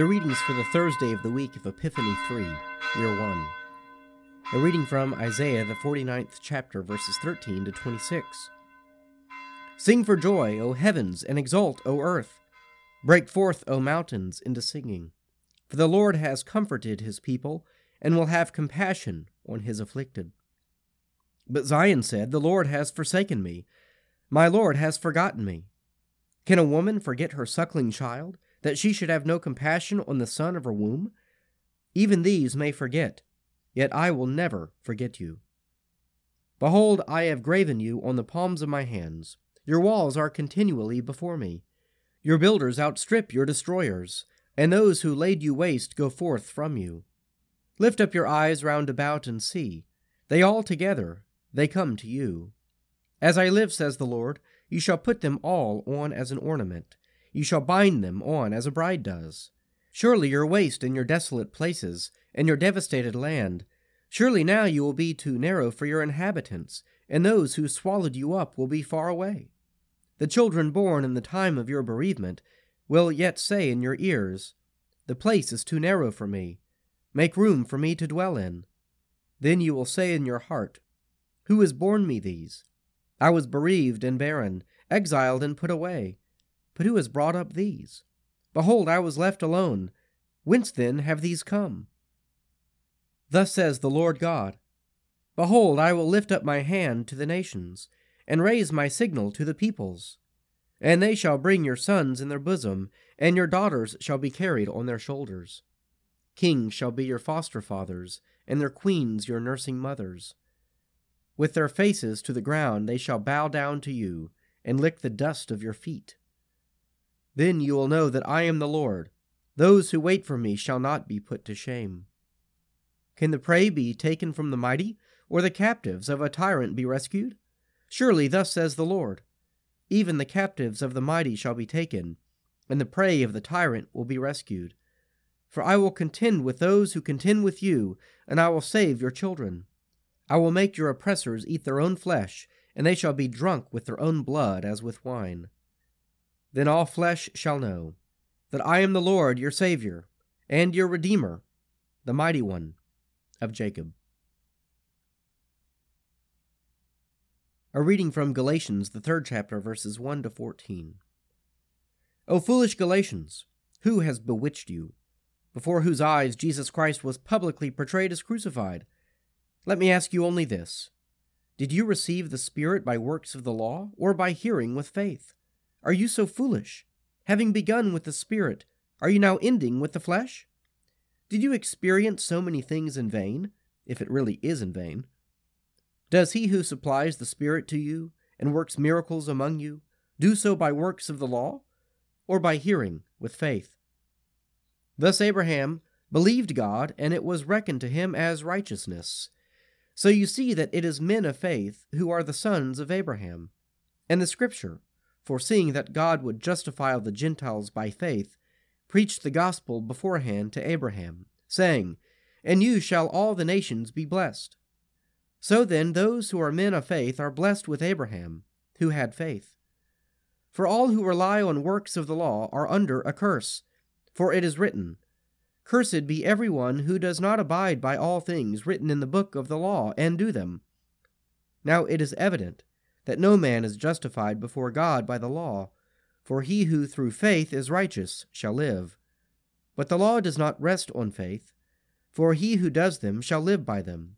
The readings for the Thursday of the week of Epiphany 3, Year 1. A reading from Isaiah, the 49th chapter, verses 13 to 26. Sing for joy, O heavens, and exult, O earth. Break forth, O mountains, into singing. For the Lord has comforted his people, and will have compassion on his afflicted. But Zion said, The Lord has forsaken me. My Lord has forgotten me. Can a woman forget her suckling child? That she should have no compassion on the son of her womb? Even these may forget, yet I will never forget you. Behold, I have graven you on the palms of my hands. Your walls are continually before me. Your builders outstrip your destroyers, and those who laid you waste go forth from you. Lift up your eyes round about and see. They all together, they come to you. As I live, says the Lord, you shall put them all on as an ornament. You shall bind them on as a bride does. Surely your waste in your desolate places, and your devastated land. Surely now you will be too narrow for your inhabitants, and those who swallowed you up will be far away. The children born in the time of your bereavement will yet say in your ears, The place is too narrow for me. Make room for me to dwell in. Then you will say in your heart, Who has borne me these? I was bereaved and barren, exiled and put away. But who has brought up these? Behold, I was left alone. Whence then have these come? Thus says the Lord God Behold, I will lift up my hand to the nations, and raise my signal to the peoples. And they shall bring your sons in their bosom, and your daughters shall be carried on their shoulders. Kings shall be your foster fathers, and their queens your nursing mothers. With their faces to the ground they shall bow down to you, and lick the dust of your feet. Then you will know that I am the Lord. Those who wait for me shall not be put to shame. Can the prey be taken from the mighty, or the captives of a tyrant be rescued? Surely thus says the Lord Even the captives of the mighty shall be taken, and the prey of the tyrant will be rescued. For I will contend with those who contend with you, and I will save your children. I will make your oppressors eat their own flesh, and they shall be drunk with their own blood as with wine. Then all flesh shall know that I am the Lord your Saviour, and your Redeemer, the Mighty One of Jacob. A reading from Galatians, the third chapter, verses 1 to 14. O foolish Galatians, who has bewitched you, before whose eyes Jesus Christ was publicly portrayed as crucified? Let me ask you only this Did you receive the Spirit by works of the law, or by hearing with faith? Are you so foolish? Having begun with the Spirit, are you now ending with the flesh? Did you experience so many things in vain, if it really is in vain? Does he who supplies the Spirit to you and works miracles among you do so by works of the law, or by hearing with faith? Thus Abraham believed God, and it was reckoned to him as righteousness. So you see that it is men of faith who are the sons of Abraham. And the Scripture, foreseeing that God would justify the Gentiles by faith, preached the gospel beforehand to Abraham, saying, And you shall all the nations be blessed. So then, those who are men of faith are blessed with Abraham, who had faith. For all who rely on works of the law are under a curse, for it is written, Cursed be every one who does not abide by all things written in the book of the law and do them. Now it is evident that no man is justified before God by the law, for he who through faith is righteous shall live. But the law does not rest on faith, for he who does them shall live by them.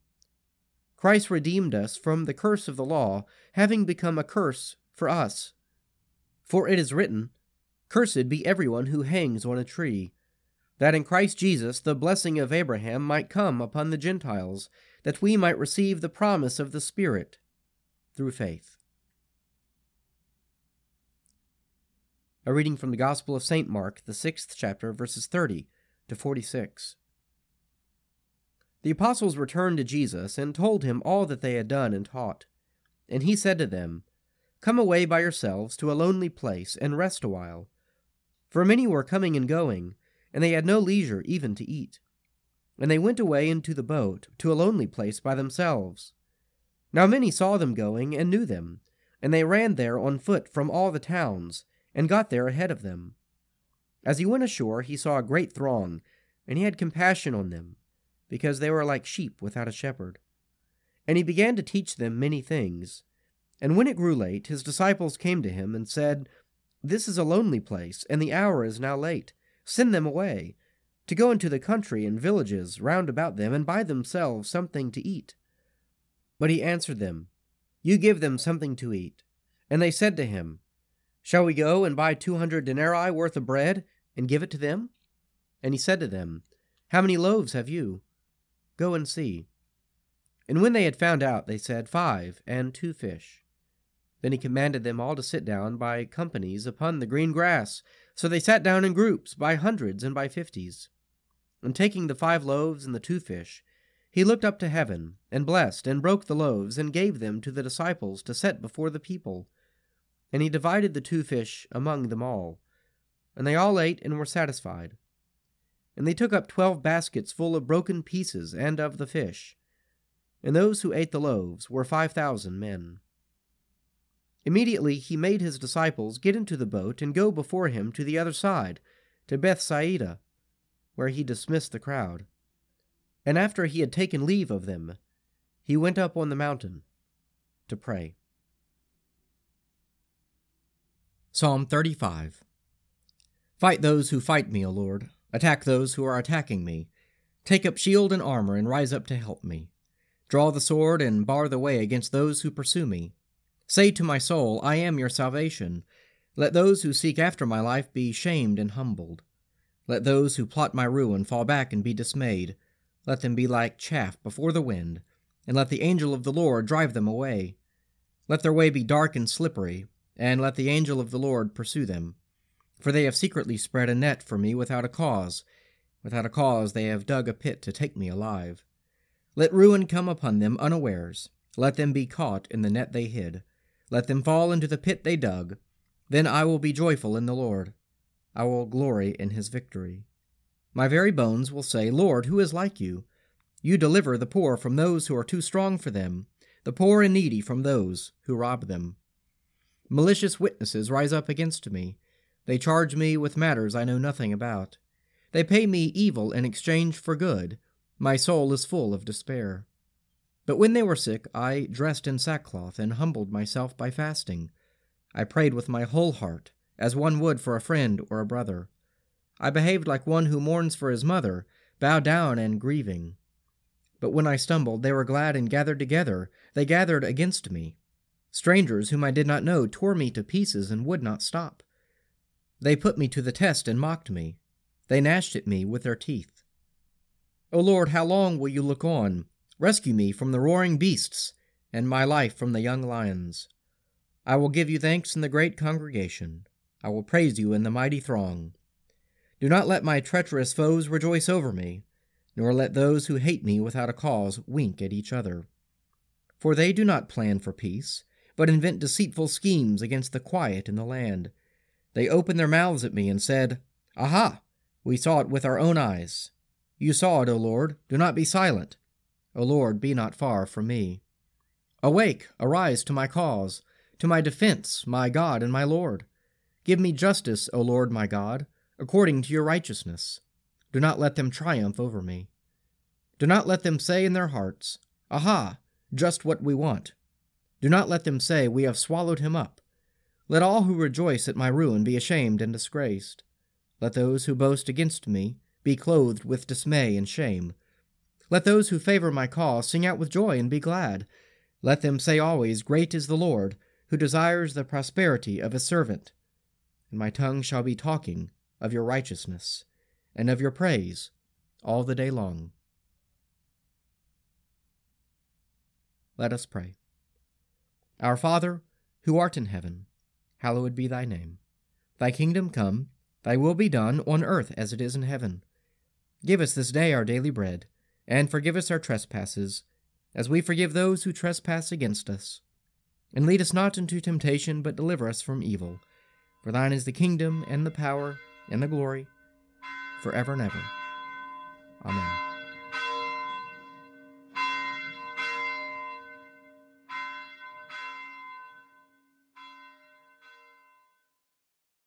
Christ redeemed us from the curse of the law, having become a curse for us. For it is written, Cursed be everyone who hangs on a tree, that in Christ Jesus the blessing of Abraham might come upon the Gentiles, that we might receive the promise of the Spirit through faith. A reading from the Gospel of St. Mark, the sixth chapter, verses 30 to 46. The apostles returned to Jesus and told him all that they had done and taught. And he said to them, Come away by yourselves to a lonely place and rest awhile. For many were coming and going, and they had no leisure even to eat. And they went away into the boat to a lonely place by themselves. Now many saw them going and knew them, and they ran there on foot from all the towns, and got there ahead of them. As he went ashore, he saw a great throng, and he had compassion on them, because they were like sheep without a shepherd. And he began to teach them many things. And when it grew late, his disciples came to him and said, This is a lonely place, and the hour is now late. Send them away, to go into the country and villages round about them, and buy themselves something to eat. But he answered them, You give them something to eat. And they said to him, Shall we go and buy two hundred denarii worth of bread, and give it to them? And he said to them, How many loaves have you? Go and see. And when they had found out, they said, Five, and two fish. Then he commanded them all to sit down by companies upon the green grass. So they sat down in groups, by hundreds and by fifties. And taking the five loaves and the two fish, he looked up to heaven, and blessed, and broke the loaves, and gave them to the disciples to set before the people. And he divided the two fish among them all. And they all ate and were satisfied. And they took up twelve baskets full of broken pieces and of the fish. And those who ate the loaves were five thousand men. Immediately he made his disciples get into the boat and go before him to the other side, to Bethsaida, where he dismissed the crowd. And after he had taken leave of them, he went up on the mountain to pray. Psalm 35 Fight those who fight me, O Lord. Attack those who are attacking me. Take up shield and armor and rise up to help me. Draw the sword and bar the way against those who pursue me. Say to my soul, I am your salvation. Let those who seek after my life be shamed and humbled. Let those who plot my ruin fall back and be dismayed. Let them be like chaff before the wind, and let the angel of the Lord drive them away. Let their way be dark and slippery, and let the angel of the Lord pursue them. For they have secretly spread a net for me without a cause. Without a cause they have dug a pit to take me alive. Let ruin come upon them unawares. Let them be caught in the net they hid. Let them fall into the pit they dug. Then I will be joyful in the Lord. I will glory in his victory. My very bones will say, Lord, who is like you? You deliver the poor from those who are too strong for them, the poor and needy from those who rob them. Malicious witnesses rise up against me. They charge me with matters I know nothing about. They pay me evil in exchange for good. My soul is full of despair. But when they were sick, I dressed in sackcloth and humbled myself by fasting. I prayed with my whole heart, as one would for a friend or a brother. I behaved like one who mourns for his mother, bowed down and grieving. But when I stumbled, they were glad and gathered together. They gathered against me. Strangers whom I did not know tore me to pieces and would not stop. They put me to the test and mocked me. They gnashed at me with their teeth. O Lord, how long will you look on? Rescue me from the roaring beasts, and my life from the young lions. I will give you thanks in the great congregation. I will praise you in the mighty throng. Do not let my treacherous foes rejoice over me, nor let those who hate me without a cause wink at each other. For they do not plan for peace, but invent deceitful schemes against the quiet in the land. They opened their mouths at me and said, Aha! We saw it with our own eyes. You saw it, O Lord. Do not be silent. O Lord, be not far from me. Awake, arise to my cause, to my defense, my God and my Lord. Give me justice, O Lord my God, according to your righteousness. Do not let them triumph over me. Do not let them say in their hearts, Aha, just what we want. Do not let them say, We have swallowed him up. Let all who rejoice at my ruin be ashamed and disgraced. Let those who boast against me be clothed with dismay and shame. Let those who favor my cause sing out with joy and be glad. Let them say always, Great is the Lord, who desires the prosperity of his servant. And my tongue shall be talking of your righteousness and of your praise all the day long. Let us pray. Our Father, who art in heaven, hallowed be thy name. Thy kingdom come, thy will be done on earth as it is in heaven. Give us this day our daily bread and forgive us our trespasses, as we forgive those who trespass against us. And lead us not into temptation, but deliver us from evil. For thine is the kingdom, and the power, and the glory, forever and ever. Amen.